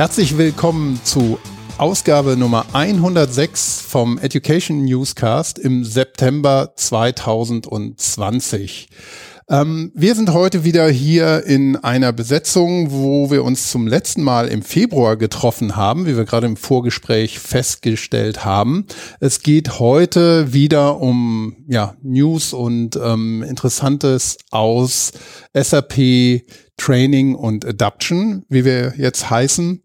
Herzlich willkommen zu Ausgabe Nummer 106 vom Education Newscast im September 2020. Ähm, wir sind heute wieder hier in einer Besetzung, wo wir uns zum letzten Mal im Februar getroffen haben, wie wir gerade im Vorgespräch festgestellt haben. Es geht heute wieder um ja, News und ähm, Interessantes aus SAP Training und Adaption, wie wir jetzt heißen.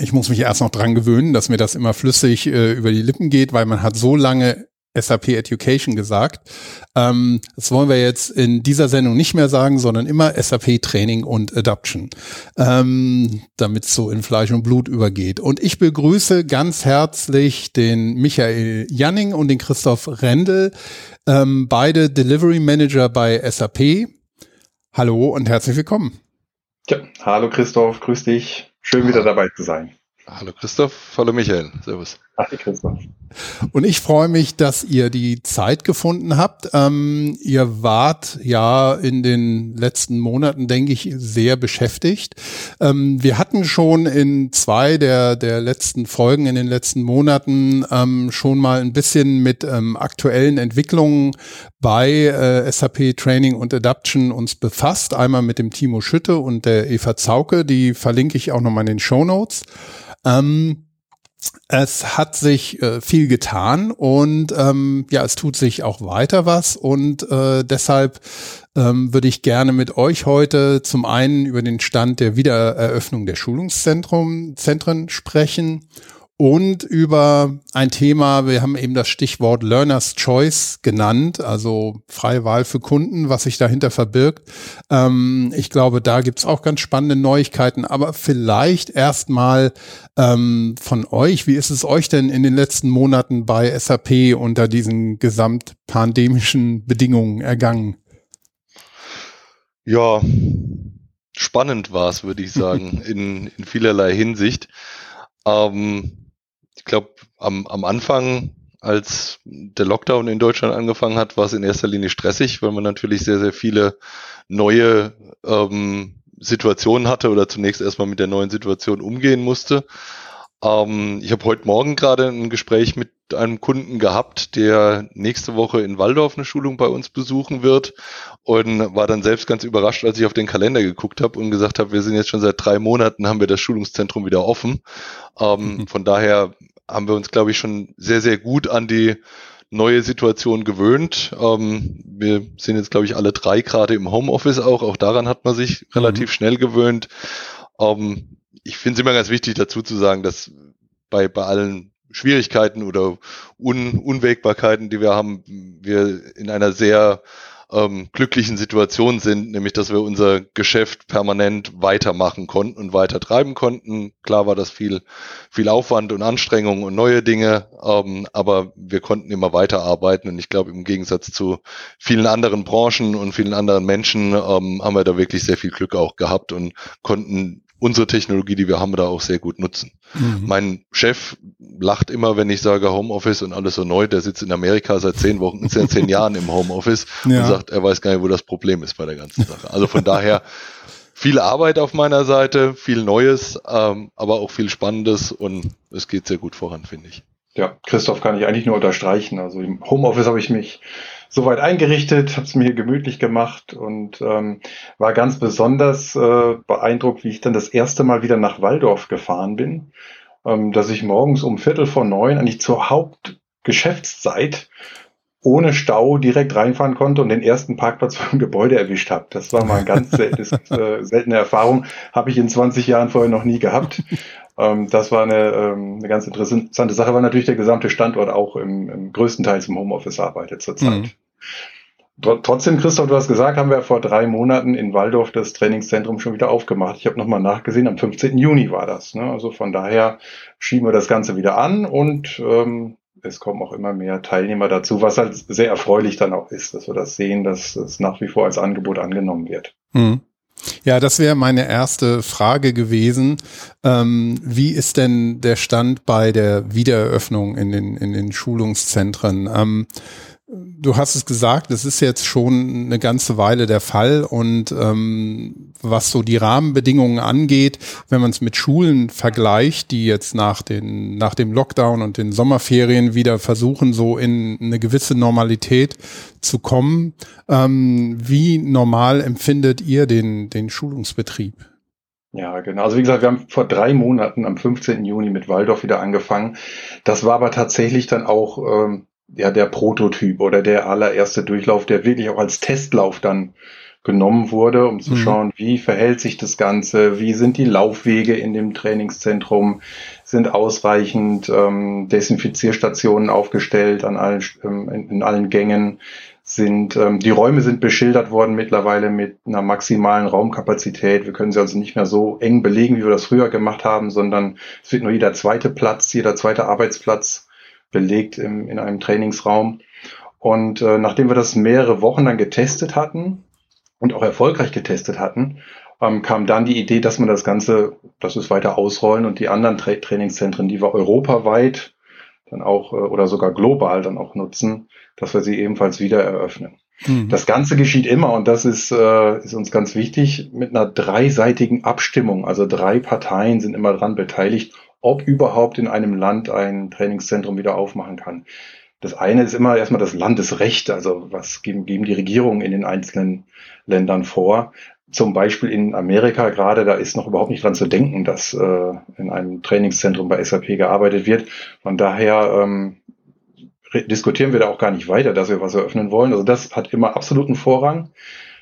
Ich muss mich erst noch dran gewöhnen, dass mir das immer flüssig äh, über die Lippen geht, weil man hat so lange SAP Education gesagt. Ähm, das wollen wir jetzt in dieser Sendung nicht mehr sagen, sondern immer SAP Training und Adoption, ähm, damit es so in Fleisch und Blut übergeht. Und ich begrüße ganz herzlich den Michael Janning und den Christoph Rendel, ähm, beide Delivery Manager bei SAP. Hallo und herzlich willkommen. Ja, hallo Christoph, grüß dich. Schön wieder dabei zu sein. Hallo Christoph, hallo Michael, servus. Hallo Christoph. Und ich freue mich, dass ihr die Zeit gefunden habt. Ähm, ihr wart ja in den letzten Monaten, denke ich, sehr beschäftigt. Ähm, wir hatten schon in zwei der, der letzten Folgen in den letzten Monaten ähm, schon mal ein bisschen mit ähm, aktuellen Entwicklungen bei äh, SAP Training und Adaption uns befasst. Einmal mit dem Timo Schütte und der Eva Zauke, die verlinke ich auch nochmal in den Show Notes. Ähm, es hat sich äh, viel getan und ähm, ja, es tut sich auch weiter was und äh, deshalb ähm, würde ich gerne mit euch heute zum einen über den Stand der Wiedereröffnung der Schulungszentren Zentren sprechen und über ein Thema, wir haben eben das Stichwort Learner's Choice genannt, also freie Wahl für Kunden, was sich dahinter verbirgt. Ähm, ich glaube, da gibt's auch ganz spannende Neuigkeiten, aber vielleicht erstmal ähm, von euch, wie ist es euch denn in den letzten Monaten bei SAP unter diesen gesamtpandemischen Bedingungen ergangen? Ja, spannend war es, würde ich sagen, in, in vielerlei Hinsicht. Ähm, ich glaube, am, am Anfang, als der Lockdown in Deutschland angefangen hat, war es in erster Linie stressig, weil man natürlich sehr, sehr viele neue ähm, Situationen hatte oder zunächst erstmal mit der neuen Situation umgehen musste. Ähm, ich habe heute Morgen gerade ein Gespräch mit einem Kunden gehabt, der nächste Woche in Waldorf eine Schulung bei uns besuchen wird und war dann selbst ganz überrascht, als ich auf den Kalender geguckt habe und gesagt habe, wir sind jetzt schon seit drei Monaten, haben wir das Schulungszentrum wieder offen. Ähm, mhm. Von daher haben wir uns, glaube ich, schon sehr, sehr gut an die neue Situation gewöhnt. Ähm, wir sind jetzt, glaube ich, alle drei gerade im Homeoffice auch. Auch daran hat man sich mhm. relativ schnell gewöhnt. Ähm, ich finde es immer ganz wichtig dazu zu sagen, dass bei, bei allen Schwierigkeiten oder Un Unwägbarkeiten, die wir haben, wir in einer sehr ähm, glücklichen Situation sind, nämlich dass wir unser Geschäft permanent weitermachen konnten und weiter treiben konnten. Klar war das viel, viel Aufwand und Anstrengung und neue Dinge, ähm, aber wir konnten immer weiterarbeiten und ich glaube, im Gegensatz zu vielen anderen Branchen und vielen anderen Menschen ähm, haben wir da wirklich sehr viel Glück auch gehabt und konnten unsere Technologie, die wir haben, da auch sehr gut nutzen. Mhm. Mein Chef lacht immer, wenn ich sage Homeoffice und alles so neu. Der sitzt in Amerika seit zehn Wochen, seit zehn Jahren im Homeoffice ja. und sagt, er weiß gar nicht, wo das Problem ist bei der ganzen Sache. Also von daher viel Arbeit auf meiner Seite, viel Neues, ähm, aber auch viel Spannendes und es geht sehr gut voran, finde ich. Ja, Christoph kann ich eigentlich nur unterstreichen. Also im Homeoffice habe ich mich soweit eingerichtet, habe es mir gemütlich gemacht und ähm, war ganz besonders äh, beeindruckt, wie ich dann das erste Mal wieder nach Waldorf gefahren bin, ähm, dass ich morgens um Viertel vor neun eigentlich zur Hauptgeschäftszeit ohne Stau direkt reinfahren konnte und den ersten Parkplatz vom Gebäude erwischt habe. Das war mal eine ganz seltenes, äh, seltene Erfahrung, habe ich in 20 Jahren vorher noch nie gehabt. Ähm, das war eine, ähm, eine ganz interessante Sache, weil natürlich der gesamte Standort auch im, im größten Teil im Homeoffice arbeitet zurzeit. Mhm. Trotzdem, Christoph, du hast gesagt, haben wir vor drei Monaten in Waldorf das Trainingszentrum schon wieder aufgemacht. Ich habe nochmal nachgesehen, am 15. Juni war das. Ne? Also von daher schieben wir das Ganze wieder an und ähm, es kommen auch immer mehr Teilnehmer dazu, was halt sehr erfreulich dann auch ist, dass wir das sehen, dass es nach wie vor als Angebot angenommen wird. Hm. Ja, das wäre meine erste Frage gewesen. Ähm, wie ist denn der Stand bei der Wiedereröffnung in den, in den Schulungszentren? Ähm, du hast es gesagt, das ist jetzt schon eine ganze Weile der Fall und ähm, was so die Rahmenbedingungen angeht, wenn man es mit Schulen vergleicht, die jetzt nach den nach dem Lockdown und den Sommerferien wieder versuchen, so in eine gewisse Normalität zu kommen, ähm, wie normal empfindet ihr den den Schulungsbetrieb? Ja, genau. Also wie gesagt, wir haben vor drei Monaten am 15. Juni mit Waldorf wieder angefangen. Das war aber tatsächlich dann auch ähm, ja der Prototyp oder der allererste Durchlauf, der wirklich auch als Testlauf dann genommen wurde, um zu mhm. schauen, wie verhält sich das Ganze, wie sind die Laufwege in dem Trainingszentrum, sind ausreichend ähm, Desinfizierstationen aufgestellt an allen, ähm, in, in, allen Gängen, sind ähm, die Räume sind beschildert worden mittlerweile mit einer maximalen Raumkapazität. Wir können sie also nicht mehr so eng belegen, wie wir das früher gemacht haben, sondern es wird nur jeder zweite Platz, jeder zweite Arbeitsplatz belegt im, in einem Trainingsraum. Und äh, nachdem wir das mehrere Wochen dann getestet hatten und auch erfolgreich getestet hatten, ähm, kam dann die Idee, dass man das Ganze, dass wir es weiter ausrollen und die anderen Tra Trainingszentren, die wir europaweit dann auch äh, oder sogar global dann auch nutzen, dass wir sie ebenfalls wieder eröffnen. Mhm. Das Ganze geschieht immer und das ist, äh, ist uns ganz wichtig mit einer dreiseitigen Abstimmung. Also drei Parteien sind immer dran beteiligt ob überhaupt in einem Land ein Trainingszentrum wieder aufmachen kann. Das eine ist immer erstmal das Landesrecht, also was geben, geben die Regierungen in den einzelnen Ländern vor. Zum Beispiel in Amerika gerade, da ist noch überhaupt nicht dran zu denken, dass äh, in einem Trainingszentrum bei SAP gearbeitet wird. Von daher ähm, diskutieren wir da auch gar nicht weiter, dass wir was eröffnen wollen. Also das hat immer absoluten Vorrang.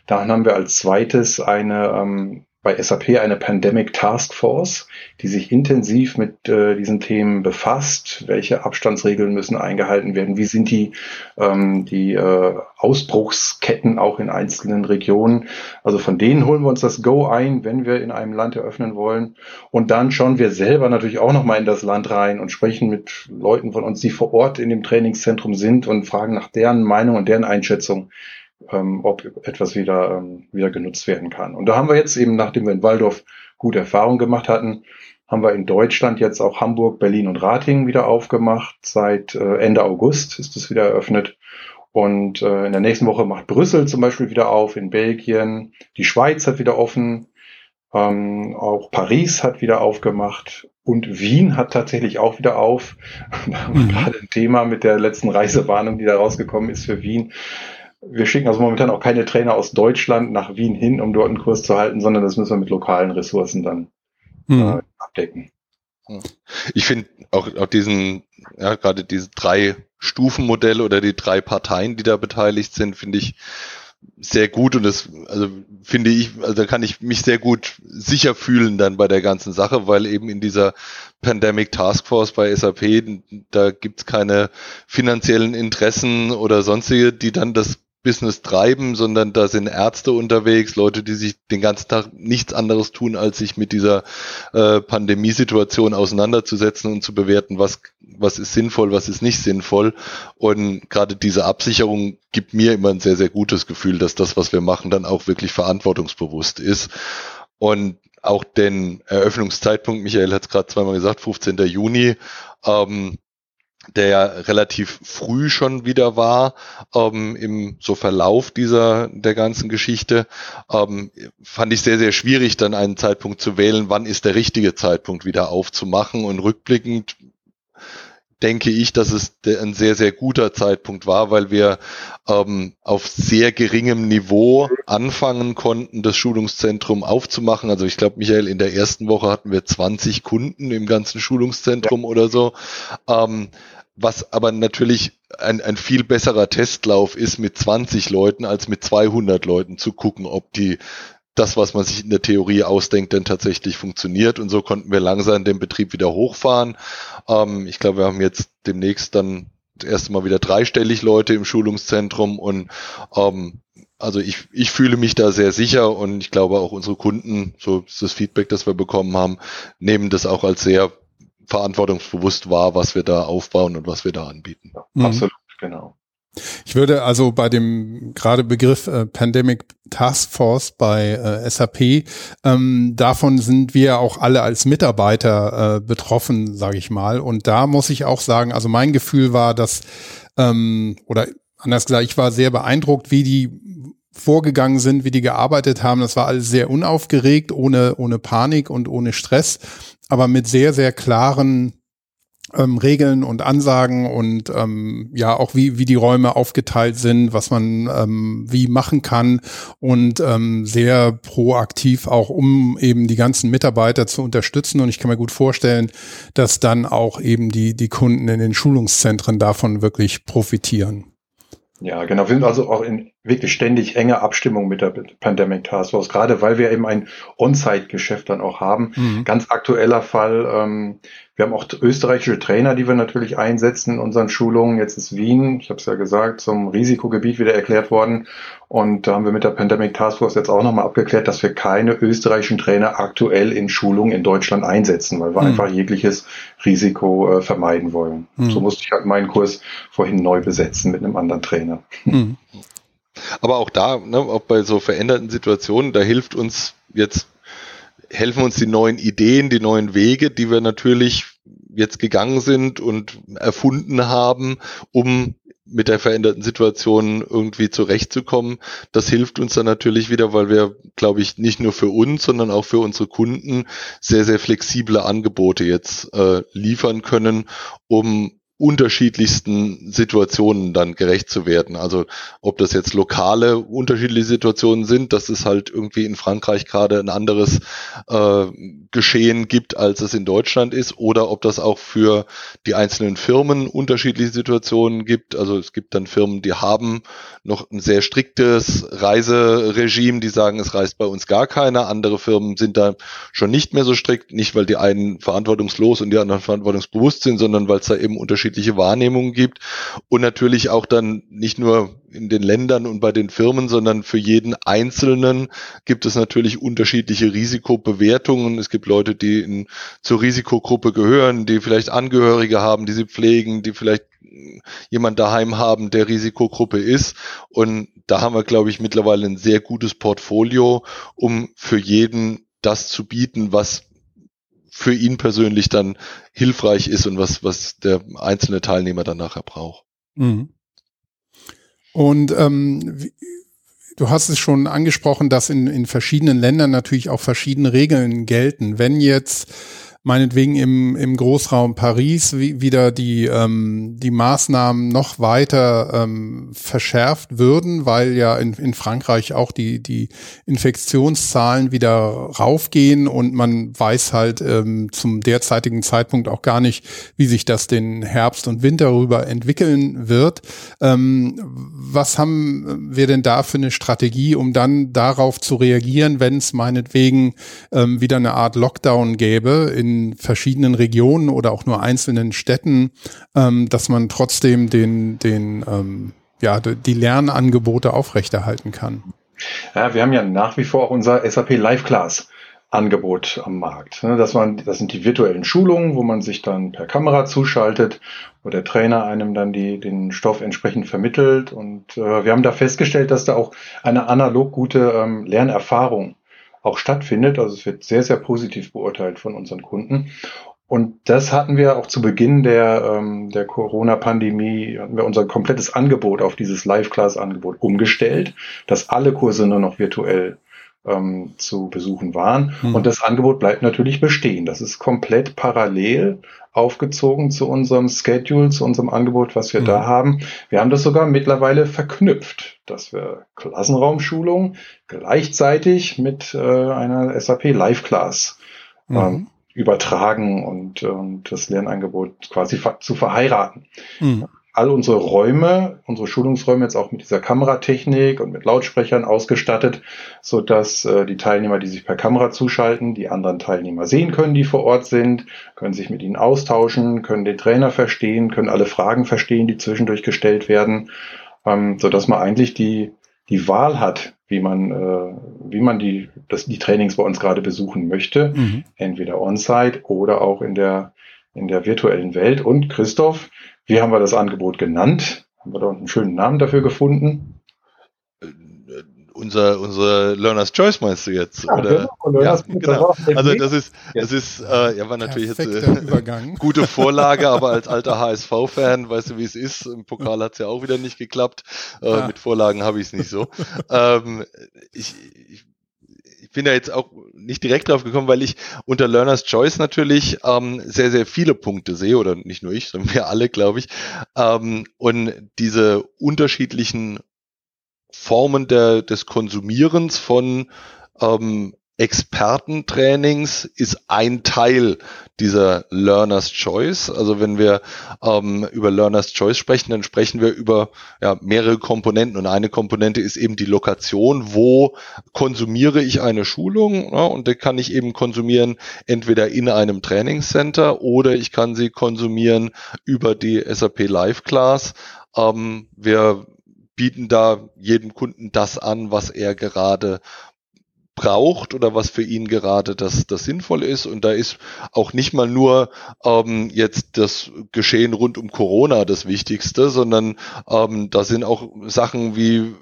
Dann haben wir als zweites eine ähm, bei SAP eine Pandemic Task Force, die sich intensiv mit äh, diesen Themen befasst. Welche Abstandsregeln müssen eingehalten werden? Wie sind die, ähm, die äh, Ausbruchsketten auch in einzelnen Regionen? Also von denen holen wir uns das Go ein, wenn wir in einem Land eröffnen wollen. Und dann schauen wir selber natürlich auch nochmal in das Land rein und sprechen mit Leuten von uns, die vor Ort in dem Trainingszentrum sind und fragen nach deren Meinung und deren Einschätzung ähm, ob etwas wieder, ähm, wieder genutzt werden kann. Und da haben wir jetzt eben, nachdem wir in Waldorf gute Erfahrungen gemacht hatten, haben wir in Deutschland jetzt auch Hamburg, Berlin und Ratingen wieder aufgemacht. Seit äh, Ende August ist es wieder eröffnet. Und äh, in der nächsten Woche macht Brüssel zum Beispiel wieder auf, in Belgien. Die Schweiz hat wieder offen. Ähm, auch Paris hat wieder aufgemacht. Und Wien hat tatsächlich auch wieder auf. Da haben wir mhm. gerade ein Thema mit der letzten Reisewarnung, die da rausgekommen ist für Wien. Wir schicken also momentan auch keine Trainer aus Deutschland nach Wien hin, um dort einen Kurs zu halten, sondern das müssen wir mit lokalen Ressourcen dann mhm. äh, abdecken. Ich finde auch, auch diesen, ja, gerade diese drei Stufenmodelle oder die drei Parteien, die da beteiligt sind, finde ich sehr gut und das, also finde ich, also da kann ich mich sehr gut sicher fühlen dann bei der ganzen Sache, weil eben in dieser Pandemic Task Force bei SAP, da gibt's keine finanziellen Interessen oder sonstige, die dann das Business treiben, sondern da sind Ärzte unterwegs, Leute, die sich den ganzen Tag nichts anderes tun, als sich mit dieser äh, Pandemiesituation auseinanderzusetzen und zu bewerten, was, was ist sinnvoll, was ist nicht sinnvoll. Und gerade diese Absicherung gibt mir immer ein sehr, sehr gutes Gefühl, dass das, was wir machen, dann auch wirklich verantwortungsbewusst ist. Und auch den Eröffnungszeitpunkt, Michael hat es gerade zweimal gesagt, 15. Juni, ähm, der ja relativ früh schon wieder war ähm, im so Verlauf dieser der ganzen Geschichte, ähm, fand ich sehr sehr schwierig, dann einen Zeitpunkt zu wählen, wann ist der richtige Zeitpunkt wieder aufzumachen? Und rückblickend denke ich, dass es ein sehr, sehr guter Zeitpunkt war, weil wir ähm, auf sehr geringem Niveau anfangen konnten, das Schulungszentrum aufzumachen. Also ich glaube, Michael, in der ersten Woche hatten wir 20 Kunden im ganzen Schulungszentrum ja. oder so. Ähm, was aber natürlich ein, ein viel besserer Testlauf ist, mit 20 Leuten als mit 200 Leuten zu gucken, ob die das, was man sich in der Theorie ausdenkt, denn tatsächlich funktioniert. Und so konnten wir langsam den Betrieb wieder hochfahren. Ähm, ich glaube, wir haben jetzt demnächst dann das erste Mal wieder dreistellig Leute im Schulungszentrum und ähm, also ich, ich fühle mich da sehr sicher und ich glaube auch unsere Kunden, so ist das Feedback, das wir bekommen haben, nehmen das auch als sehr verantwortungsbewusst wahr, was wir da aufbauen und was wir da anbieten. Mhm. Absolut, genau. Ich würde also bei dem gerade Begriff äh, Pandemic Task Force bei äh, SAP, ähm, davon sind wir auch alle als Mitarbeiter äh, betroffen, sage ich mal. Und da muss ich auch sagen, also mein Gefühl war, dass ähm, oder anders gesagt, ich war sehr beeindruckt, wie die vorgegangen sind, wie die gearbeitet haben. Das war alles sehr unaufgeregt, ohne, ohne Panik und ohne Stress, aber mit sehr, sehr klaren ähm, Regeln und Ansagen und ähm, ja auch wie wie die Räume aufgeteilt sind, was man ähm, wie machen kann und ähm, sehr proaktiv auch um eben die ganzen Mitarbeiter zu unterstützen und ich kann mir gut vorstellen, dass dann auch eben die die Kunden in den Schulungszentren davon wirklich profitieren. Ja, genau. Wir sind also auch in wirklich ständig enge Abstimmung mit der Pandemic Task Force, gerade weil wir eben ein On-Site-Geschäft dann auch haben. Mhm. Ganz aktueller Fall, ähm, wir haben auch österreichische Trainer, die wir natürlich einsetzen in unseren Schulungen. Jetzt ist Wien, ich habe es ja gesagt, zum Risikogebiet wieder erklärt worden. Und da haben wir mit der Pandemic Task Force jetzt auch nochmal abgeklärt, dass wir keine österreichischen Trainer aktuell in Schulungen in Deutschland einsetzen, weil wir mhm. einfach jegliches Risiko äh, vermeiden wollen. Mhm. So musste ich halt meinen Kurs vorhin neu besetzen mit einem anderen Trainer. Aber auch da, ne, auch bei so veränderten Situationen, da hilft uns jetzt helfen uns die neuen Ideen, die neuen Wege, die wir natürlich jetzt gegangen sind und erfunden haben, um mit der veränderten Situation irgendwie zurechtzukommen. Das hilft uns dann natürlich wieder, weil wir, glaube ich, nicht nur für uns, sondern auch für unsere Kunden sehr, sehr flexible Angebote jetzt äh, liefern können, um unterschiedlichsten Situationen dann gerecht zu werden. Also ob das jetzt lokale unterschiedliche Situationen sind, dass es halt irgendwie in Frankreich gerade ein anderes äh, Geschehen gibt, als es in Deutschland ist, oder ob das auch für die einzelnen Firmen unterschiedliche Situationen gibt. Also es gibt dann Firmen, die haben noch ein sehr striktes Reiseregime, die sagen, es reist bei uns gar keiner. Andere Firmen sind da schon nicht mehr so strikt, nicht weil die einen verantwortungslos und die anderen verantwortungsbewusst sind, sondern weil es da eben unterschiedliche Wahrnehmungen gibt und natürlich auch dann nicht nur in den Ländern und bei den Firmen, sondern für jeden Einzelnen gibt es natürlich unterschiedliche Risikobewertungen. Es gibt Leute, die in, zur Risikogruppe gehören, die vielleicht Angehörige haben, die sie pflegen, die vielleicht jemand daheim haben, der Risikogruppe ist. Und da haben wir, glaube ich, mittlerweile ein sehr gutes Portfolio, um für jeden das zu bieten, was für ihn persönlich dann hilfreich ist und was, was der einzelne Teilnehmer dann nachher braucht. Mhm. Und ähm, du hast es schon angesprochen, dass in, in verschiedenen Ländern natürlich auch verschiedene Regeln gelten. Wenn jetzt meinetwegen im, im Großraum Paris wie, wieder die, ähm, die Maßnahmen noch weiter ähm, verschärft würden, weil ja in, in Frankreich auch die, die Infektionszahlen wieder raufgehen und man weiß halt ähm, zum derzeitigen Zeitpunkt auch gar nicht, wie sich das den Herbst und Winter rüber entwickeln wird. Ähm, was haben wir denn da für eine Strategie, um dann darauf zu reagieren, wenn es meinetwegen ähm, wieder eine Art Lockdown gäbe in verschiedenen Regionen oder auch nur einzelnen Städten, ähm, dass man trotzdem den, den, ähm, ja, die Lernangebote aufrechterhalten kann. Ja, wir haben ja nach wie vor auch unser SAP Live Class. Angebot am Markt. Ne, das, waren, das sind die virtuellen Schulungen, wo man sich dann per Kamera zuschaltet, wo der Trainer einem dann die, den Stoff entsprechend vermittelt. Und äh, wir haben da festgestellt, dass da auch eine analog gute ähm, Lernerfahrung auch stattfindet. Also es wird sehr, sehr positiv beurteilt von unseren Kunden. Und das hatten wir auch zu Beginn der, ähm, der Corona-Pandemie, hatten wir unser komplettes Angebot auf dieses Live-Class-Angebot umgestellt, dass alle Kurse nur noch virtuell ähm, zu besuchen waren. Mhm. Und das Angebot bleibt natürlich bestehen. Das ist komplett parallel aufgezogen zu unserem Schedule, zu unserem Angebot, was wir mhm. da haben. Wir haben das sogar mittlerweile verknüpft, dass wir Klassenraumschulung gleichzeitig mit äh, einer SAP Live Class mhm. ähm, übertragen und, und das Lernangebot quasi zu verheiraten. Mhm all unsere Räume, unsere Schulungsräume jetzt auch mit dieser Kameratechnik und mit Lautsprechern ausgestattet, so dass äh, die Teilnehmer, die sich per Kamera zuschalten, die anderen Teilnehmer sehen können, die vor Ort sind, können sich mit ihnen austauschen, können den Trainer verstehen, können alle Fragen verstehen, die zwischendurch gestellt werden, ähm, so dass man eigentlich die die Wahl hat, wie man äh, wie man die das, die Trainings bei uns gerade besuchen möchte, mhm. entweder on-site oder auch in der in der virtuellen Welt. Und Christoph, wie haben wir das Angebot genannt? Haben wir da einen schönen Namen dafür gefunden? unser, unser Learner's Choice meinst du jetzt? Ja, oder? Ja, genau. Also das ist, das ist, äh, ja, war natürlich jetzt äh, gute Vorlage, aber als alter HSV-Fan, weißt du, wie es ist. Im Pokal hat es ja auch wieder nicht geklappt. Äh, ja. Mit Vorlagen habe ich es nicht so. ähm, ich, ich bin da jetzt auch nicht direkt drauf gekommen, weil ich unter Learner's Choice natürlich ähm, sehr, sehr viele Punkte sehe, oder nicht nur ich, sondern wir alle, glaube ich. Ähm, und diese unterschiedlichen Formen der, des Konsumierens von ähm, Expertentrainings ist ein Teil dieser Learner's Choice. Also wenn wir ähm, über Learner's Choice sprechen, dann sprechen wir über ja, mehrere Komponenten und eine Komponente ist eben die Lokation, wo konsumiere ich eine Schulung ja, und die kann ich eben konsumieren entweder in einem Trainingscenter oder ich kann sie konsumieren über die SAP Live Class. Ähm, wir bieten da jedem Kunden das an, was er gerade braucht oder was für ihn gerade das, das Sinnvolle ist. Und da ist auch nicht mal nur ähm, jetzt das Geschehen rund um Corona das Wichtigste, sondern ähm, da sind auch Sachen wie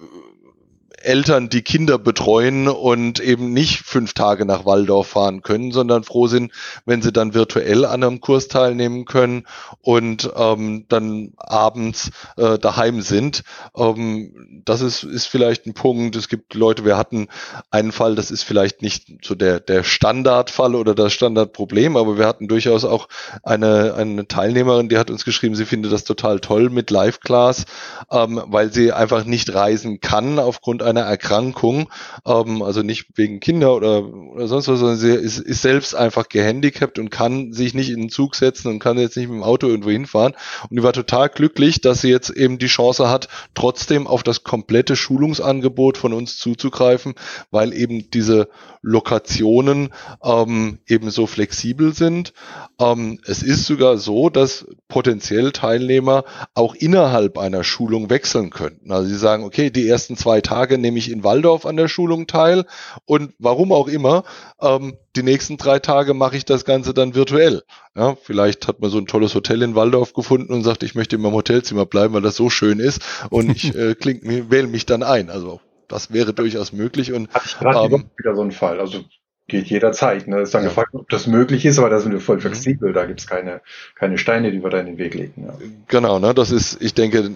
Eltern, die Kinder betreuen und eben nicht fünf Tage nach Waldorf fahren können, sondern froh sind, wenn sie dann virtuell an einem Kurs teilnehmen können und ähm, dann abends äh, daheim sind. Ähm, das ist, ist vielleicht ein Punkt. Es gibt Leute, wir hatten einen Fall, das ist vielleicht nicht so der, der Standardfall oder das Standardproblem, aber wir hatten durchaus auch eine, eine Teilnehmerin, die hat uns geschrieben, sie findet das total toll mit Live-Class, ähm, weil sie einfach nicht reisen kann aufgrund einer Erkrankung, ähm, also nicht wegen Kinder oder, oder sonst was, sondern sie ist, ist selbst einfach gehandicapt und kann sich nicht in den Zug setzen und kann jetzt nicht mit dem Auto irgendwo hinfahren. Und die war total glücklich, dass sie jetzt eben die Chance hat, trotzdem auf das komplette Schulungsangebot von uns zuzugreifen, weil eben diese Lokationen ähm, eben so flexibel sind. Ähm, es ist sogar so, dass potenziell Teilnehmer auch innerhalb einer Schulung wechseln könnten. Also sie sagen, okay, die ersten zwei Tage nehme ich in Waldorf an der Schulung teil und warum auch immer, ähm, die nächsten drei Tage mache ich das Ganze dann virtuell. Ja, vielleicht hat man so ein tolles Hotel in Waldorf gefunden und sagt, ich möchte in meinem Hotelzimmer bleiben, weil das so schön ist und ich äh, kling, wähle mich dann ein. Also das wäre durchaus möglich. Und hatte ich gerade ähm, wieder so einen Fall. Also geht jederzeit. Ne? Ist dann ja. gefragt, ob das möglich ist, aber da sind wir voll mhm. flexibel. Da gibt's keine, keine Steine, die wir da in den Weg legen. Ja. Genau, ne? das ist, ich denke,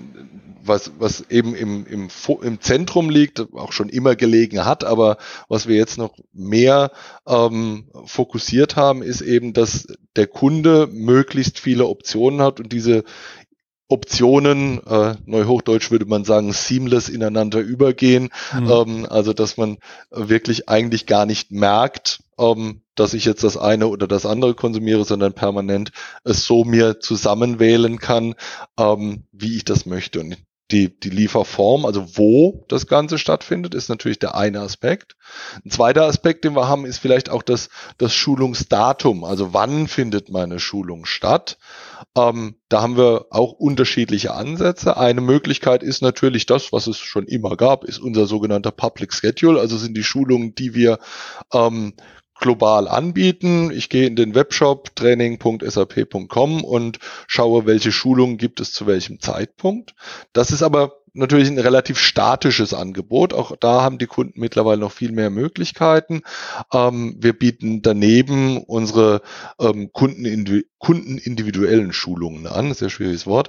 was, was eben im, im, im Zentrum liegt, auch schon immer gelegen hat, aber was wir jetzt noch mehr ähm, fokussiert haben, ist eben, dass der Kunde möglichst viele Optionen hat und diese Optionen, äh, neuhochdeutsch würde man sagen, seamless ineinander übergehen. Mhm. Ähm, also dass man wirklich eigentlich gar nicht merkt, ähm, dass ich jetzt das eine oder das andere konsumiere, sondern permanent es so mir zusammenwählen kann, ähm, wie ich das möchte. Und die, die Lieferform, also wo das Ganze stattfindet, ist natürlich der eine Aspekt. Ein zweiter Aspekt, den wir haben, ist vielleicht auch das, das Schulungsdatum. Also wann findet meine Schulung statt? Ähm, da haben wir auch unterschiedliche Ansätze. Eine Möglichkeit ist natürlich das, was es schon immer gab, ist unser sogenannter Public Schedule. Also sind die Schulungen, die wir ähm, global anbieten. Ich gehe in den Webshop training.sap.com und schaue, welche Schulungen gibt es zu welchem Zeitpunkt. Das ist aber natürlich ein relativ statisches Angebot. Auch da haben die Kunden mittlerweile noch viel mehr Möglichkeiten. Ähm, wir bieten daneben unsere ähm, Kunden kundenindividuellen Schulungen an. Sehr schwieriges Wort.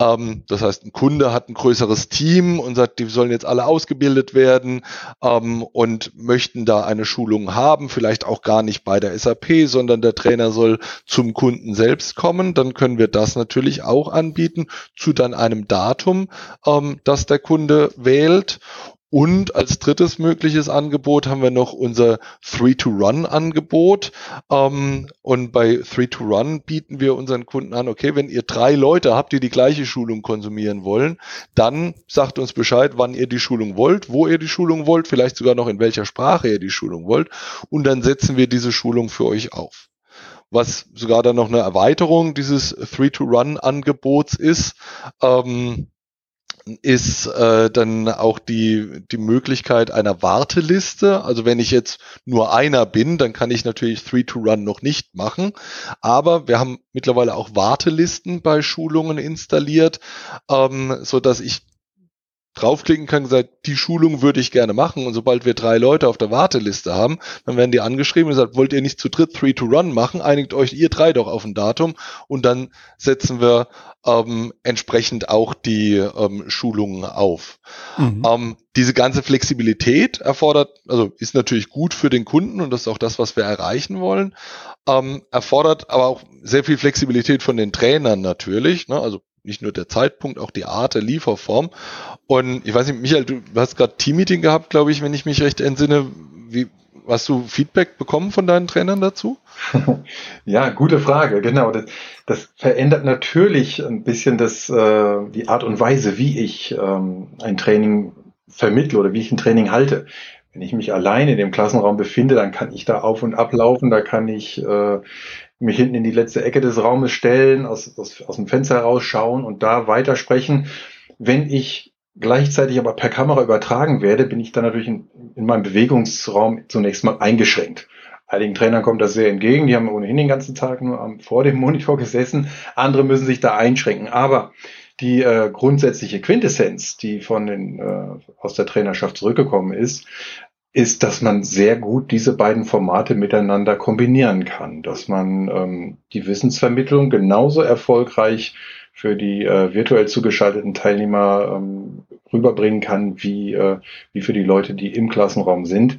Ähm, das heißt, ein Kunde hat ein größeres Team und sagt, die sollen jetzt alle ausgebildet werden ähm, und möchten da eine Schulung haben, vielleicht auch gar nicht bei der SAP, sondern der Trainer soll zum Kunden selbst kommen. Dann können wir das natürlich auch anbieten zu dann einem Datum, ähm, das der Kunde wählt. Und als drittes mögliches Angebot haben wir noch unser Three-to-Run-Angebot. Ähm, und bei Three-to-Run bieten wir unseren Kunden an, okay, wenn ihr drei Leute habt, die die gleiche Schulung konsumieren wollen, dann sagt uns Bescheid, wann ihr die Schulung wollt, wo ihr die Schulung wollt, vielleicht sogar noch in welcher Sprache ihr die Schulung wollt. Und dann setzen wir diese Schulung für euch auf was sogar dann noch eine Erweiterung dieses Three-to-Run-Angebots ist. Ähm, ist äh, dann auch die, die Möglichkeit einer Warteliste. Also wenn ich jetzt nur einer bin, dann kann ich natürlich Three to Run noch nicht machen. Aber wir haben mittlerweile auch Wartelisten bei Schulungen installiert, ähm, so dass ich draufklicken kann, gesagt, die Schulung würde ich gerne machen und sobald wir drei Leute auf der Warteliste haben, dann werden die angeschrieben und gesagt, wollt ihr nicht zu dritt Three to Run machen, einigt euch ihr drei doch auf ein Datum und dann setzen wir ähm, entsprechend auch die ähm, Schulungen auf. Mhm. Ähm, diese ganze Flexibilität erfordert, also ist natürlich gut für den Kunden und das ist auch das, was wir erreichen wollen, ähm, erfordert aber auch sehr viel Flexibilität von den Trainern natürlich. Ne? Also nicht nur der Zeitpunkt, auch die Art der Lieferform. Und ich weiß nicht, Michael, du hast gerade Teammeeting gehabt, glaube ich, wenn ich mich recht entsinne. Wie, hast du Feedback bekommen von deinen Trainern dazu? Ja, gute Frage, genau. Das, das verändert natürlich ein bisschen das, äh, die Art und Weise, wie ich ähm, ein Training vermittle oder wie ich ein Training halte. Wenn ich mich alleine in dem Klassenraum befinde, dann kann ich da auf und ablaufen, da kann ich äh, mich hinten in die letzte Ecke des Raumes stellen, aus, aus, aus dem Fenster rausschauen und da weitersprechen. Wenn ich gleichzeitig aber per Kamera übertragen werde, bin ich dann natürlich in, in meinem Bewegungsraum zunächst mal eingeschränkt. Einigen Trainern kommt das sehr entgegen, die haben ohnehin den ganzen Tag nur am, vor dem Monitor gesessen, andere müssen sich da einschränken. Aber die äh, grundsätzliche Quintessenz, die von den, äh, aus der Trainerschaft zurückgekommen ist, ist, dass man sehr gut diese beiden Formate miteinander kombinieren kann, dass man ähm, die Wissensvermittlung genauso erfolgreich für die äh, virtuell zugeschalteten Teilnehmer ähm, rüberbringen kann, wie, äh, wie für die Leute, die im Klassenraum sind.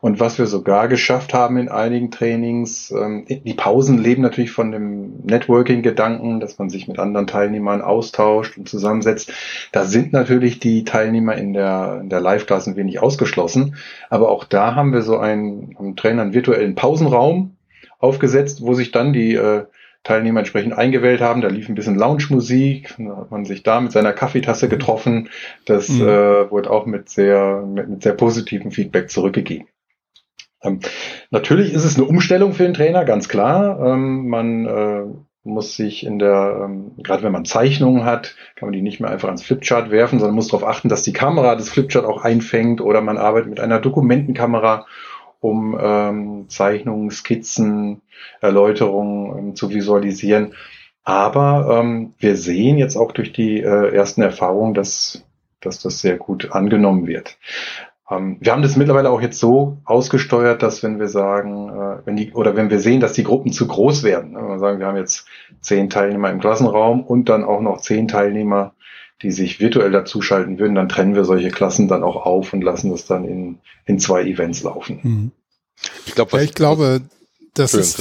Und was wir sogar geschafft haben in einigen Trainings, ähm, die Pausen leben natürlich von dem Networking-Gedanken, dass man sich mit anderen Teilnehmern austauscht und zusammensetzt. Da sind natürlich die Teilnehmer in der, in der Live-Class ein wenig ausgeschlossen. Aber auch da haben wir so einen, einen Trainer einen virtuellen Pausenraum aufgesetzt, wo sich dann die äh, Teilnehmer entsprechend eingewählt haben. Da lief ein bisschen Lounge-Musik, da hat man sich da mit seiner Kaffeetasse getroffen. Das mhm. äh, wurde auch mit sehr, mit, mit sehr positivem Feedback zurückgegeben. Ähm, natürlich ist es eine Umstellung für den Trainer, ganz klar. Ähm, man äh, muss sich in der, ähm, gerade wenn man Zeichnungen hat, kann man die nicht mehr einfach ans Flipchart werfen, sondern muss darauf achten, dass die Kamera das Flipchart auch einfängt oder man arbeitet mit einer Dokumentenkamera um ähm, Zeichnungen, Skizzen, Erläuterungen ähm, zu visualisieren. Aber ähm, wir sehen jetzt auch durch die äh, ersten Erfahrungen, dass, dass das sehr gut angenommen wird. Ähm, wir haben das mittlerweile auch jetzt so ausgesteuert, dass wenn wir sagen, äh, wenn die, oder wenn wir sehen, dass die Gruppen zu groß werden, ne, wenn wir sagen, wir haben jetzt zehn Teilnehmer im Klassenraum und dann auch noch zehn Teilnehmer die sich virtuell dazuschalten würden, dann trennen wir solche Klassen dann auch auf und lassen das dann in, in zwei Events laufen. Mhm. Ich, glaub, was, ja, ich glaube, das ist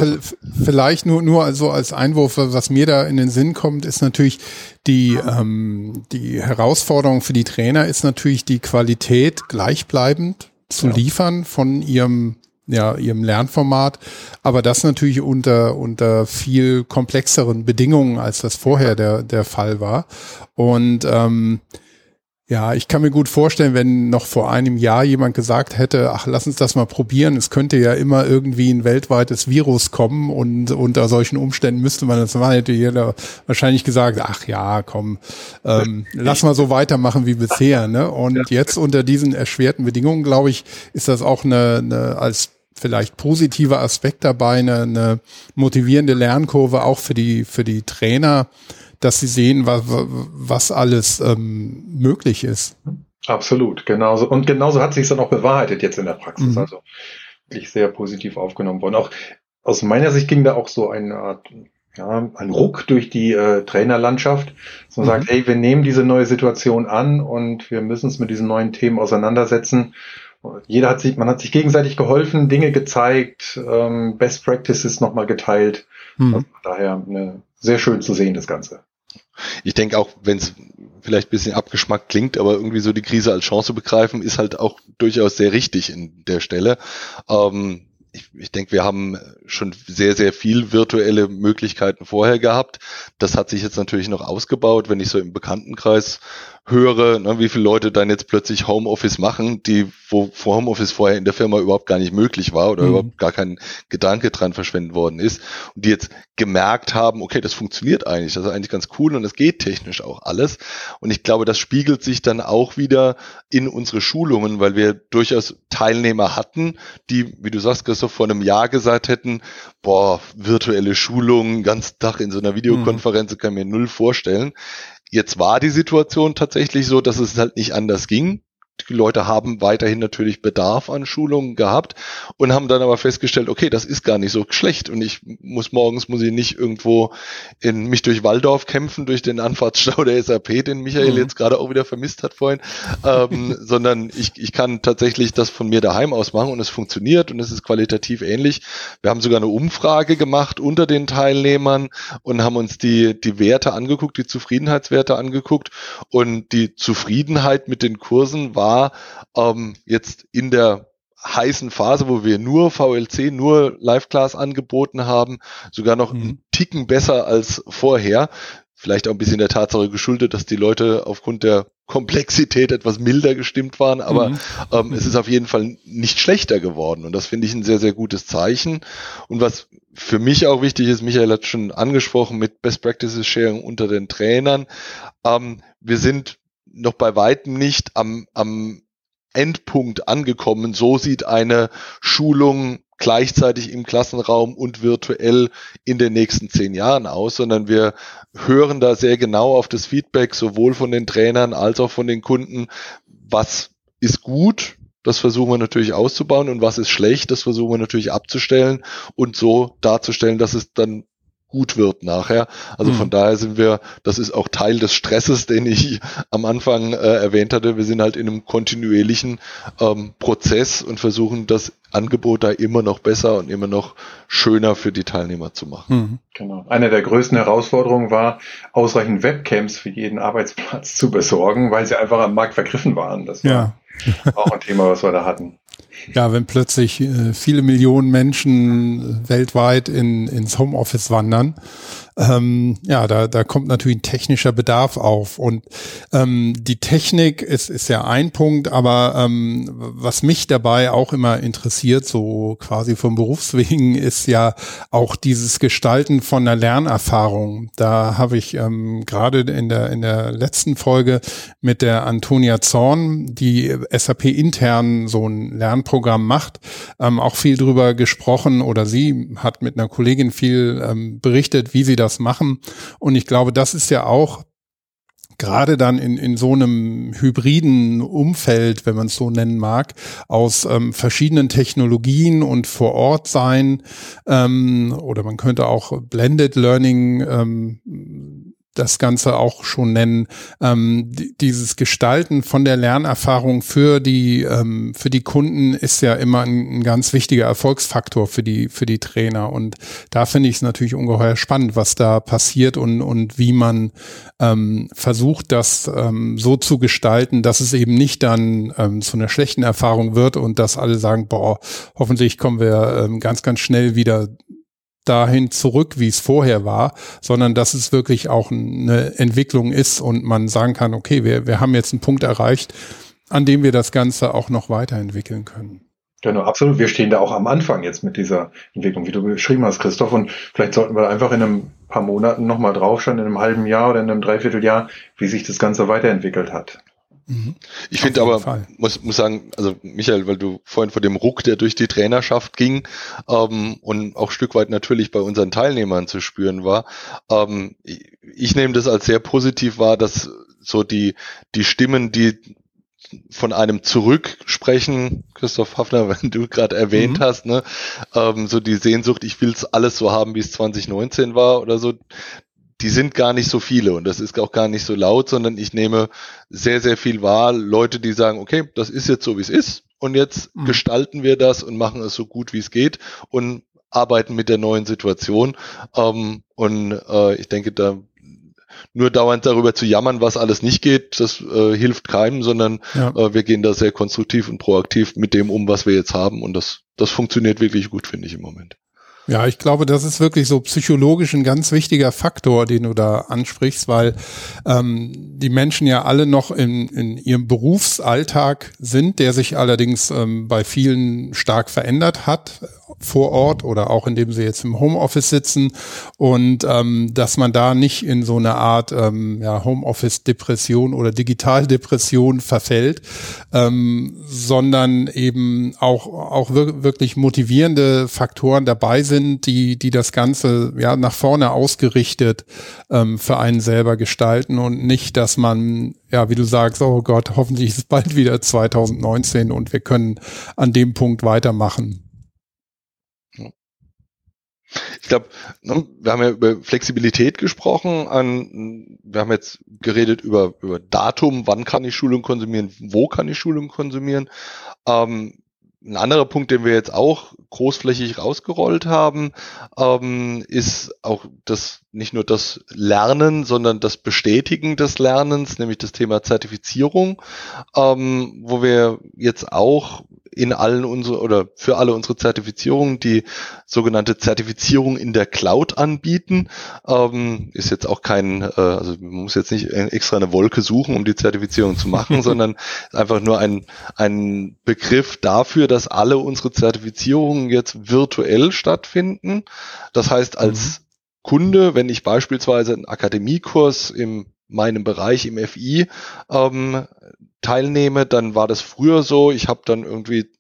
vielleicht nur, nur also als Einwurf, was mir da in den Sinn kommt, ist natürlich die, ähm, die Herausforderung für die Trainer ist natürlich die Qualität gleichbleibend zu ja. liefern von ihrem ja, ihrem Lernformat, aber das natürlich unter, unter viel komplexeren Bedingungen, als das vorher der, der Fall war. Und ähm, ja, ich kann mir gut vorstellen, wenn noch vor einem Jahr jemand gesagt hätte, ach, lass uns das mal probieren, es könnte ja immer irgendwie ein weltweites Virus kommen und unter solchen Umständen müsste man das machen, hätte jeder wahrscheinlich gesagt, ach ja, komm, ähm, lass mal so weitermachen wie bisher. Ne? Und jetzt unter diesen erschwerten Bedingungen, glaube ich, ist das auch eine, eine als vielleicht positiver Aspekt dabei, eine, eine motivierende Lernkurve auch für die, für die Trainer, dass sie sehen, was, was alles ähm, möglich ist. Absolut, genauso. Und genauso hat sich es dann auch bewahrheitet jetzt in der Praxis. Mhm. Also wirklich sehr positiv aufgenommen worden. Auch aus meiner Sicht ging da auch so eine Art, ja, ein Ruck durch die äh, Trainerlandschaft, dass man mhm. sagt, ey, wir nehmen diese neue Situation an und wir müssen uns mit diesen neuen Themen auseinandersetzen jeder hat sich, man hat sich gegenseitig geholfen, Dinge gezeigt, ähm, Best Practices nochmal geteilt. Mhm. Also daher eine, sehr schön zu sehen, das Ganze. Ich denke auch, wenn es vielleicht ein bisschen abgeschmackt klingt, aber irgendwie so die Krise als Chance begreifen, ist halt auch durchaus sehr richtig in der Stelle. Ähm, ich, ich denke, wir haben schon sehr, sehr viel virtuelle Möglichkeiten vorher gehabt. Das hat sich jetzt natürlich noch ausgebaut, wenn ich so im Bekanntenkreis höre, ne, wie viele Leute dann jetzt plötzlich Homeoffice machen, die wo vor Homeoffice vorher in der Firma überhaupt gar nicht möglich war oder mhm. überhaupt gar kein Gedanke dran verschwendet worden ist und die jetzt gemerkt haben, okay, das funktioniert eigentlich, das ist eigentlich ganz cool und es geht technisch auch alles und ich glaube, das spiegelt sich dann auch wieder in unsere Schulungen, weil wir durchaus Teilnehmer hatten, die, wie du sagst, Christoph, vor einem Jahr gesagt hätten, boah, virtuelle Schulungen, ganz Tag in so einer Videokonferenz, mhm. kann mir null vorstellen Jetzt war die Situation tatsächlich so, dass es halt nicht anders ging die Leute haben weiterhin natürlich Bedarf an Schulungen gehabt und haben dann aber festgestellt, okay, das ist gar nicht so schlecht und ich muss morgens muss ich nicht irgendwo in mich durch Waldorf kämpfen durch den Anfahrtsstau der SAP, den Michael mhm. jetzt gerade auch wieder vermisst hat vorhin, ähm, sondern ich, ich kann tatsächlich das von mir daheim aus machen und es funktioniert und es ist qualitativ ähnlich. Wir haben sogar eine Umfrage gemacht unter den Teilnehmern und haben uns die die Werte angeguckt, die Zufriedenheitswerte angeguckt und die Zufriedenheit mit den Kursen war war ähm, jetzt in der heißen Phase, wo wir nur VLC, nur Live-Class angeboten haben, sogar noch mhm. einen Ticken besser als vorher. Vielleicht auch ein bisschen der Tatsache geschuldet, dass die Leute aufgrund der Komplexität etwas milder gestimmt waren, aber mhm. ähm, es ist auf jeden Fall nicht schlechter geworden und das finde ich ein sehr, sehr gutes Zeichen. Und was für mich auch wichtig ist, Michael hat schon angesprochen mit Best Practices Sharing unter den Trainern. Ähm, wir sind noch bei weitem nicht am, am Endpunkt angekommen. So sieht eine Schulung gleichzeitig im Klassenraum und virtuell in den nächsten zehn Jahren aus, sondern wir hören da sehr genau auf das Feedback sowohl von den Trainern als auch von den Kunden, was ist gut, das versuchen wir natürlich auszubauen und was ist schlecht, das versuchen wir natürlich abzustellen und so darzustellen, dass es dann gut wird nachher. Also mhm. von daher sind wir, das ist auch Teil des Stresses, den ich am Anfang äh, erwähnt hatte. Wir sind halt in einem kontinuierlichen ähm, Prozess und versuchen das Angebot da immer noch besser und immer noch schöner für die Teilnehmer zu machen. Mhm. Genau. Eine der größten Herausforderungen war, ausreichend Webcams für jeden Arbeitsplatz zu besorgen, weil sie einfach am Markt vergriffen waren. Das war ja. auch ein Thema, was wir da hatten. Ja, wenn plötzlich äh, viele Millionen Menschen weltweit in, ins Homeoffice wandern, ähm, ja, da, da kommt natürlich ein technischer Bedarf auf. Und ähm, die Technik ist, ist ja ein Punkt, aber ähm, was mich dabei auch immer interessiert, so quasi vom Berufswegen, ist ja auch dieses Gestalten von der Lernerfahrung. Da habe ich ähm, gerade in der, in der letzten Folge mit der Antonia Zorn, die SAP intern so ein Lernprogramm macht, ähm, auch viel drüber gesprochen oder sie hat mit einer Kollegin viel ähm, berichtet, wie sie das das machen. Und ich glaube, das ist ja auch gerade dann in, in so einem hybriden Umfeld, wenn man es so nennen mag, aus ähm, verschiedenen Technologien und vor Ort sein ähm, oder man könnte auch Blended Learning ähm, das Ganze auch schon nennen, ähm, dieses Gestalten von der Lernerfahrung für die ähm, für die Kunden ist ja immer ein, ein, ganz wichtiger Erfolgsfaktor für die für die Trainer. Und da finde ich es natürlich ungeheuer spannend, was da passiert und und wie man ähm, versucht, das ähm, so zu gestalten, dass es eben nicht dann ähm, zu einer schlechten Erfahrung wird und dass alle sagen, boah, hoffentlich kommen wir ähm, ganz ganz schnell wieder dahin zurück, wie es vorher war, sondern dass es wirklich auch eine Entwicklung ist und man sagen kann, okay, wir, wir haben jetzt einen Punkt erreicht, an dem wir das Ganze auch noch weiterentwickeln können. Genau, absolut. Wir stehen da auch am Anfang jetzt mit dieser Entwicklung, wie du beschrieben hast, Christoph. Und vielleicht sollten wir einfach in einem paar Monaten nochmal draufschauen, in einem halben Jahr oder in einem Dreivierteljahr, wie sich das Ganze weiterentwickelt hat. Mhm. Ich finde aber, muss, muss sagen, also Michael, weil du vorhin von dem Ruck, der durch die Trainerschaft ging ähm, und auch Stück weit natürlich bei unseren Teilnehmern zu spüren war, ähm, ich, ich nehme das als sehr positiv wahr, dass so die, die Stimmen, die von einem zurücksprechen, Christoph Hafner, wenn du gerade erwähnt mhm. hast, ne, ähm, so die Sehnsucht, ich will es alles so haben, wie es 2019 war oder so, die sind gar nicht so viele und das ist auch gar nicht so laut, sondern ich nehme sehr, sehr viel wahr. Leute, die sagen, okay, das ist jetzt so, wie es ist und jetzt mhm. gestalten wir das und machen es so gut, wie es geht und arbeiten mit der neuen Situation. Ähm, und äh, ich denke, da nur dauernd darüber zu jammern, was alles nicht geht, das äh, hilft keinem, sondern ja. äh, wir gehen da sehr konstruktiv und proaktiv mit dem um, was wir jetzt haben und das, das funktioniert wirklich gut, finde ich im Moment. Ja, ich glaube, das ist wirklich so psychologisch ein ganz wichtiger Faktor, den du da ansprichst, weil ähm, die Menschen ja alle noch in, in ihrem Berufsalltag sind, der sich allerdings ähm, bei vielen stark verändert hat, vor Ort oder auch indem sie jetzt im Homeoffice sitzen und ähm, dass man da nicht in so eine Art ähm, ja, Homeoffice-Depression oder Digitaldepression verfällt, ähm, sondern eben auch, auch wirklich motivierende Faktoren dabei sind, die, die das Ganze ja nach vorne ausgerichtet ähm, für einen selber gestalten und nicht, dass man, ja, wie du sagst, oh Gott, hoffentlich ist es bald wieder 2019 und wir können an dem Punkt weitermachen. Ich glaube, ne, wir haben ja über Flexibilität gesprochen. An, wir haben jetzt geredet über, über Datum, wann kann ich Schulung konsumieren, wo kann ich Schulung konsumieren. Ähm, ein anderer Punkt, den wir jetzt auch großflächig rausgerollt haben, ähm, ist auch das nicht nur das Lernen, sondern das Bestätigen des Lernens, nämlich das Thema Zertifizierung, ähm, wo wir jetzt auch in allen unsere oder für alle unsere Zertifizierungen die sogenannte Zertifizierung in der Cloud anbieten. Ähm, ist jetzt auch kein, äh, also man muss jetzt nicht extra eine Wolke suchen, um die Zertifizierung zu machen, sondern einfach nur ein, ein Begriff dafür, dass alle unsere Zertifizierungen jetzt virtuell stattfinden. Das heißt, als mhm. Kunde, wenn ich beispielsweise einen Akademiekurs im meinem Bereich im FI ähm, teilnehme, dann war das früher so, ich habe dann irgendwie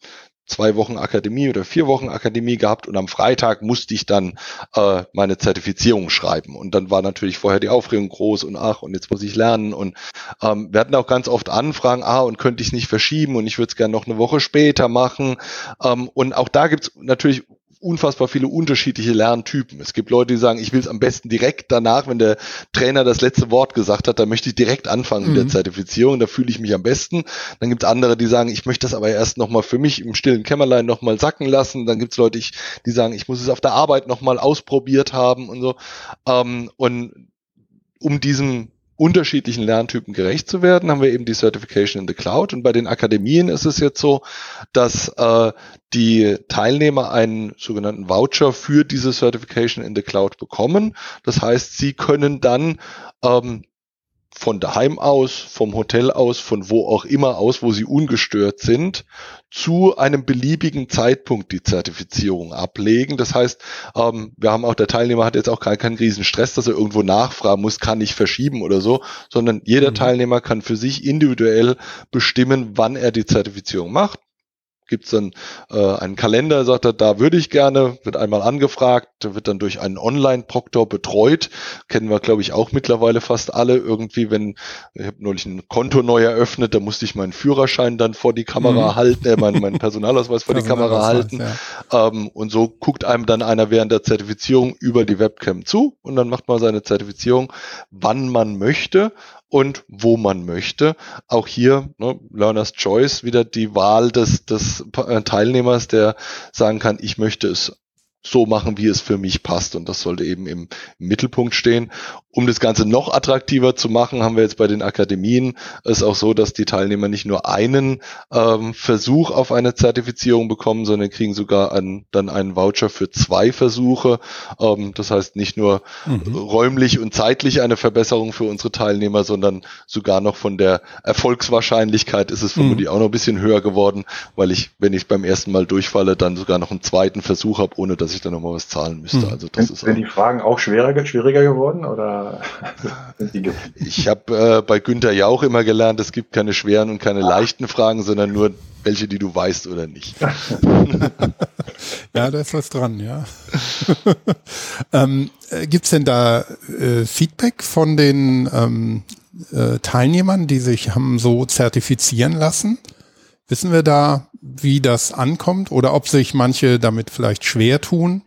zwei Wochen Akademie oder vier Wochen Akademie gehabt und am Freitag musste ich dann äh, meine Zertifizierung schreiben. Und dann war natürlich vorher die Aufregung groß und ach, und jetzt muss ich lernen. Und ähm, wir hatten auch ganz oft Anfragen, ah, und könnte ich nicht verschieben und ich würde es gerne noch eine Woche später machen. Ähm, und auch da gibt's natürlich unfassbar viele unterschiedliche Lerntypen. Es gibt Leute, die sagen, ich will es am besten direkt danach, wenn der Trainer das letzte Wort gesagt hat, da möchte ich direkt anfangen mhm. mit der mhm. Zertifizierung, da fühle ich mich am besten. Dann gibt es andere, die sagen, ich möchte das aber erst nochmal für mich im stillen Kämmerlein nochmal sacken lassen. Dann gibt es Leute, die sagen, ich muss es auf der Arbeit nochmal ausprobiert haben und so. Ähm, und um diesem unterschiedlichen Lerntypen gerecht zu werden, haben wir eben die Certification in the Cloud. Und bei den Akademien ist es jetzt so, dass äh, die Teilnehmer einen sogenannten Voucher für diese Certification in the Cloud bekommen. Das heißt, sie können dann ähm, von daheim aus, vom Hotel aus, von wo auch immer aus, wo sie ungestört sind, zu einem beliebigen Zeitpunkt die Zertifizierung ablegen. Das heißt, ähm, wir haben auch, der Teilnehmer hat jetzt auch keinen, keinen riesen Stress, dass er irgendwo nachfragen muss, kann ich verschieben oder so, sondern jeder mhm. Teilnehmer kann für sich individuell bestimmen, wann er die Zertifizierung macht gibt's dann äh, einen Kalender, sagt er, da würde ich gerne, wird einmal angefragt, wird dann durch einen Online-Proktor betreut. Kennen wir, glaube ich, auch mittlerweile fast alle. Irgendwie, wenn, ich habe neulich ein Konto neu eröffnet, da musste ich meinen Führerschein dann vor die Kamera mhm. halten, äh, meinen, meinen Personalausweis vor die Kamera halten. Ja. Ähm, und so guckt einem dann einer während der Zertifizierung über die Webcam zu und dann macht man seine Zertifizierung, wann man möchte und wo man möchte. Auch hier ne, Learner's Choice wieder die Wahl des, des äh, Teilnehmers, der sagen kann, ich möchte es so machen, wie es für mich passt. Und das sollte eben im, im, Mittelpunkt stehen. Um das Ganze noch attraktiver zu machen, haben wir jetzt bei den Akademien es auch so, dass die Teilnehmer nicht nur einen ähm, Versuch auf eine Zertifizierung bekommen, sondern kriegen sogar einen, dann einen Voucher für zwei Versuche. Ähm, das heißt nicht nur mhm. räumlich und zeitlich eine Verbesserung für unsere Teilnehmer, sondern sogar noch von der Erfolgswahrscheinlichkeit ist es mhm. vermutlich auch noch ein bisschen höher geworden, weil ich, wenn ich beim ersten Mal durchfalle, dann sogar noch einen zweiten Versuch habe, ohne dass ich dann nochmal was zahlen müsste. Mhm. Also das sind, ist sind die Fragen auch schwerer, schwieriger geworden oder ich habe äh, bei Günther Jauch immer gelernt, es gibt keine schweren und keine leichten Fragen, sondern nur welche, die du weißt oder nicht. ja, da ist was dran, ja. ähm, äh, Gibt es denn da äh, Feedback von den ähm, äh, Teilnehmern, die sich haben so zertifizieren lassen? Wissen wir da, wie das ankommt oder ob sich manche damit vielleicht schwer tun?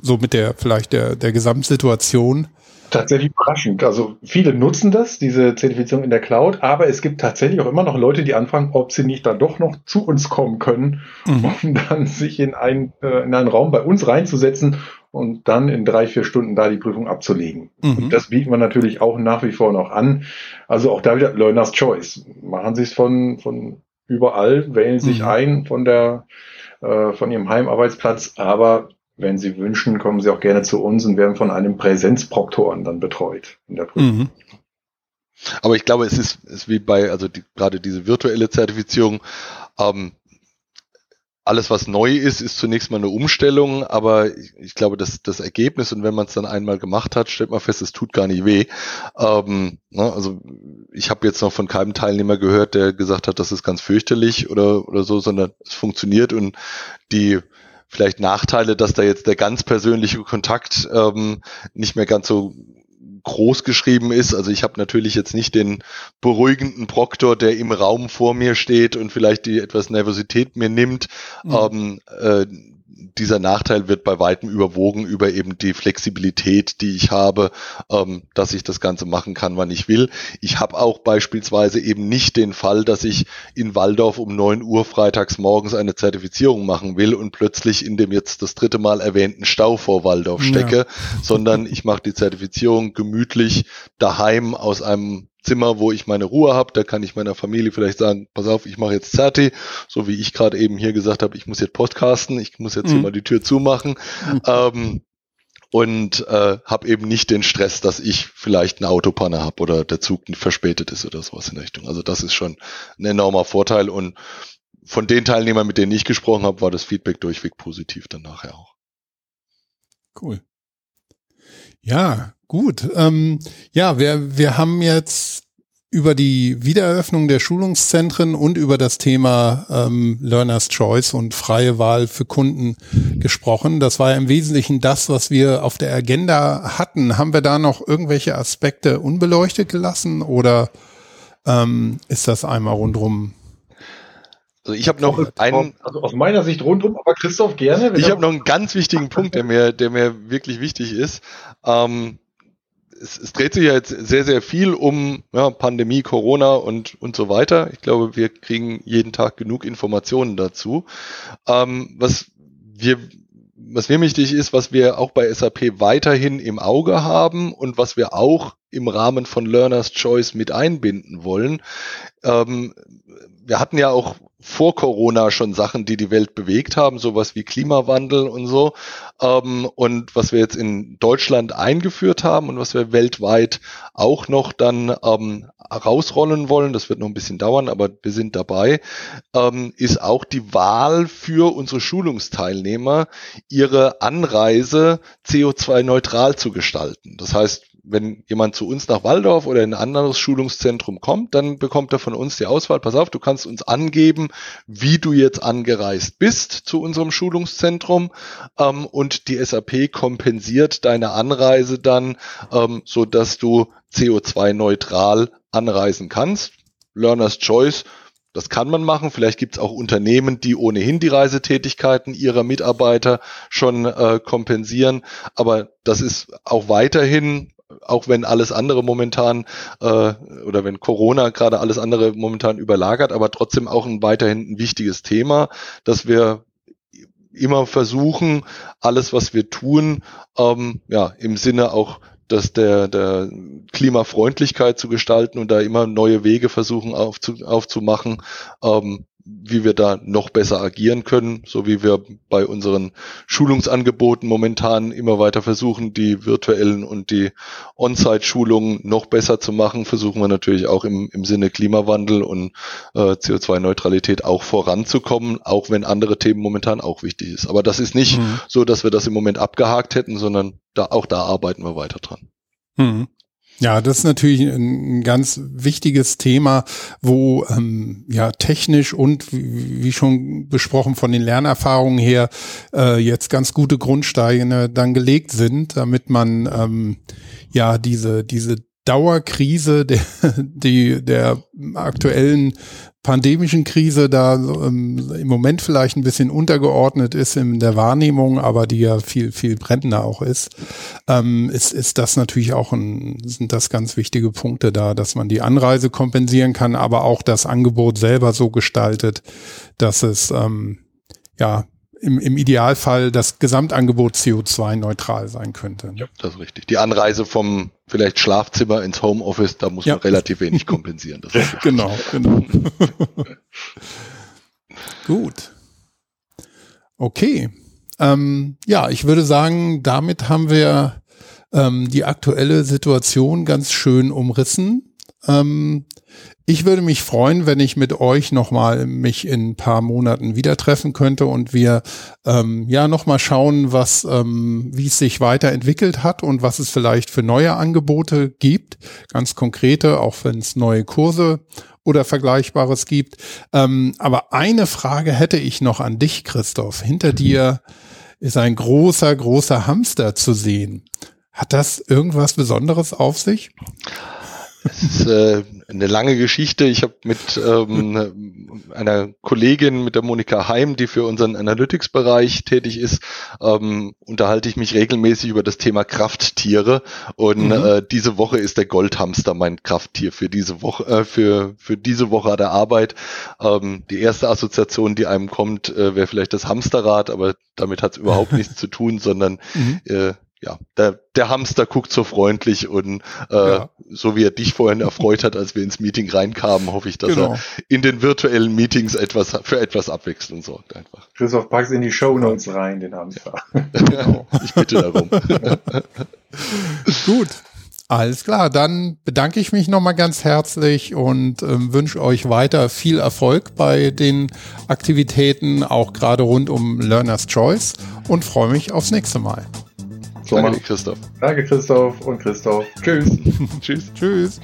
So mit der vielleicht der, der Gesamtsituation? Tatsächlich überraschend. Also viele nutzen das, diese Zertifizierung in der Cloud, aber es gibt tatsächlich auch immer noch Leute, die anfangen, ob sie nicht dann doch noch zu uns kommen können, mhm. um dann sich in, ein, äh, in einen Raum bei uns reinzusetzen und dann in drei, vier Stunden da die Prüfung abzulegen. Mhm. Und das bieten wir natürlich auch nach wie vor noch an. Also auch da wieder Learner's Choice. Machen Sie es von, von überall, wählen sich mhm. ein von der äh, von Ihrem Heimarbeitsplatz, aber wenn Sie wünschen, kommen Sie auch gerne zu uns und werden von einem Präsenzproktoren dann betreut in der Prüfung. Mhm. Aber ich glaube, es ist, ist wie bei, also die, gerade diese virtuelle Zertifizierung, ähm, alles, was neu ist, ist zunächst mal eine Umstellung, aber ich, ich glaube, dass das Ergebnis und wenn man es dann einmal gemacht hat, stellt man fest, es tut gar nicht weh. Ähm, ne, also ich habe jetzt noch von keinem Teilnehmer gehört, der gesagt hat, das ist ganz fürchterlich oder oder so, sondern es funktioniert und die vielleicht Nachteile, dass da jetzt der ganz persönliche Kontakt ähm, nicht mehr ganz so groß geschrieben ist. Also ich habe natürlich jetzt nicht den beruhigenden Proktor, der im Raum vor mir steht und vielleicht die etwas Nervosität mir nimmt. Mhm. Ähm, äh, dieser Nachteil wird bei weitem überwogen über eben die Flexibilität, die ich habe, ähm, dass ich das Ganze machen kann, wann ich will. Ich habe auch beispielsweise eben nicht den Fall, dass ich in Waldorf um neun Uhr freitags morgens eine Zertifizierung machen will und plötzlich in dem jetzt das dritte Mal erwähnten Stau vor Waldorf stecke, ja. sondern ich mache die Zertifizierung gemütlich daheim aus einem Zimmer, wo ich meine Ruhe habe. Da kann ich meiner Familie vielleicht sagen, pass auf, ich mache jetzt Zerti, so wie ich gerade eben hier gesagt habe, ich muss jetzt podcasten, ich muss jetzt mhm. hier mal die Tür zumachen. Mhm. Ähm, und äh, habe eben nicht den Stress, dass ich vielleicht eine Autopanne habe oder der Zug verspätet ist oder sowas in der Richtung. Also das ist schon ein enormer Vorteil und von den Teilnehmern, mit denen ich gesprochen habe, war das Feedback durchweg positiv dann nachher auch. Cool. Ja, gut. Ähm, ja, wir, wir haben jetzt über die Wiedereröffnung der Schulungszentren und über das Thema ähm, Learner's Choice und freie Wahl für Kunden gesprochen. Das war ja im Wesentlichen das, was wir auf der Agenda hatten. Haben wir da noch irgendwelche Aspekte unbeleuchtet gelassen oder ähm, ist das einmal rundrum also ich habe noch einen. Also aus meiner Sicht rundum, aber Christoph gerne. Ich habe noch einen ganz wichtigen Punkt, der mir, der mir wirklich wichtig ist. Ähm, es, es dreht sich ja jetzt sehr, sehr viel um ja, Pandemie, Corona und, und so weiter. Ich glaube, wir kriegen jeden Tag genug Informationen dazu. Ähm, was wir was mir wichtig ist, was wir auch bei SAP weiterhin im Auge haben und was wir auch im Rahmen von Learner's Choice mit einbinden wollen. Ähm, wir hatten ja auch vor Corona schon Sachen, die die Welt bewegt haben, sowas wie Klimawandel und so. Ähm, und was wir jetzt in Deutschland eingeführt haben und was wir weltweit auch noch dann ähm, rausrollen wollen, das wird noch ein bisschen dauern, aber wir sind dabei, ähm, ist auch die Wahl für unsere Schulungsteilnehmer, ihre Anreise CO2-neutral zu gestalten. Das heißt, wenn jemand zu uns nach Waldorf oder in ein anderes Schulungszentrum kommt, dann bekommt er von uns die Auswahl, pass auf, du kannst uns angeben, wie du jetzt angereist bist zu unserem Schulungszentrum ähm, und die SAP kompensiert deine Anreise dann, ähm, so dass du CO2-neutral anreisen kannst. Learner's Choice das kann man machen. Vielleicht gibt es auch Unternehmen, die ohnehin die Reisetätigkeiten ihrer Mitarbeiter schon äh, kompensieren. Aber das ist auch weiterhin auch wenn alles andere momentan äh, oder wenn Corona gerade alles andere momentan überlagert, aber trotzdem auch ein weiterhin ein wichtiges Thema, dass wir immer versuchen, alles, was wir tun, ähm, ja, im Sinne auch dass der, der Klimafreundlichkeit zu gestalten und da immer neue Wege versuchen aufzu, aufzumachen, ähm, wie wir da noch besser agieren können, so wie wir bei unseren Schulungsangeboten momentan immer weiter versuchen, die virtuellen und die On-Site-Schulungen noch besser zu machen, versuchen wir natürlich auch im, im Sinne Klimawandel und äh, CO2-Neutralität auch voranzukommen, auch wenn andere Themen momentan auch wichtig ist. Aber das ist nicht mhm. so, dass wir das im Moment abgehakt hätten, sondern da, auch da arbeiten wir weiter dran. Mhm. Ja, das ist natürlich ein ganz wichtiges Thema, wo ähm, ja technisch und wie schon besprochen von den Lernerfahrungen her äh, jetzt ganz gute Grundsteine dann gelegt sind, damit man ähm, ja diese diese Dauerkrise der, die, der aktuellen pandemischen Krise da ähm, im Moment vielleicht ein bisschen untergeordnet ist in der Wahrnehmung, aber die ja viel, viel brennender auch ist, ähm, ist, ist das natürlich auch ein, sind das ganz wichtige Punkte da, dass man die Anreise kompensieren kann, aber auch das Angebot selber so gestaltet, dass es ähm, ja im, im Idealfall das Gesamtangebot CO2-neutral sein könnte. Ja, das ist richtig. Die Anreise vom vielleicht Schlafzimmer ins Homeoffice, da muss ja. man relativ wenig kompensieren. genau, genau. Gut. Okay. Ähm, ja, ich würde sagen, damit haben wir ähm, die aktuelle Situation ganz schön umrissen. Ähm, ich würde mich freuen, wenn ich mit euch nochmal mich in ein paar Monaten wieder treffen könnte und wir ähm, ja nochmal schauen, was, ähm, wie es sich weiterentwickelt hat und was es vielleicht für neue Angebote gibt. Ganz konkrete, auch wenn es neue Kurse oder Vergleichbares gibt. Ähm, aber eine Frage hätte ich noch an dich, Christoph. Hinter dir ist ein großer, großer Hamster zu sehen. Hat das irgendwas Besonderes auf sich? Es ist äh, eine lange Geschichte. Ich habe mit ähm, einer Kollegin, mit der Monika Heim, die für unseren Analytics-Bereich tätig ist, ähm, unterhalte ich mich regelmäßig über das Thema Krafttiere. Und mhm. äh, diese Woche ist der Goldhamster mein Krafttier für diese Woche, äh, für, für diese Woche der Arbeit. Ähm, die erste Assoziation, die einem kommt, äh, wäre vielleicht das Hamsterrad, aber damit hat es überhaupt nichts zu tun, sondern mhm. äh, ja, der, der Hamster guckt so freundlich und äh, ja. so wie er dich vorhin erfreut hat, als wir ins Meeting reinkamen, hoffe ich, dass genau. er in den virtuellen Meetings etwas für etwas Abwechslung sorgt einfach. Christoph, pack's in die Show Notes rein, den Hamster. Ja. Genau. ich bitte darum. Gut. Alles klar, dann bedanke ich mich nochmal ganz herzlich und ähm, wünsche euch weiter viel Erfolg bei den Aktivitäten, auch gerade rund um Learner's Choice und freue mich aufs nächste Mal. So Danke, Christoph. Danke, Christoph und Christoph. Tschüss. Tschüss. Tschüss.